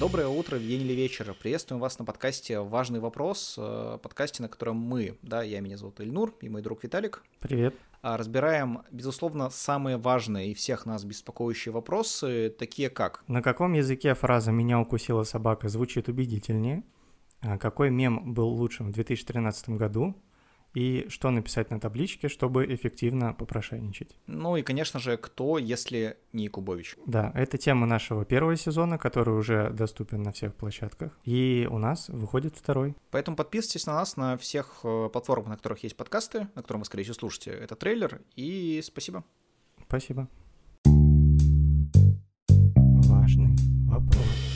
Доброе утро, день или вечер. Приветствуем вас на подкасте «Важный вопрос», э, подкасте, на котором мы, да, я меня зовут Ильнур, и мой друг Виталик. Привет. А, разбираем, безусловно, самые важные и всех нас беспокоящие вопросы, такие как... На каком языке фраза «меня укусила собака» звучит убедительнее? А какой мем был лучшим в 2013 году? И что написать на табличке, чтобы эффективно попрошайничать. Ну и, конечно же, кто, если не Якубович. Да, это тема нашего первого сезона, который уже доступен на всех площадках, и у нас выходит второй. Поэтому подписывайтесь на нас на всех э, платформах, на которых есть подкасты, на которых вы, скорее всего, слушаете этот трейлер, и спасибо. Спасибо. Важный вопрос.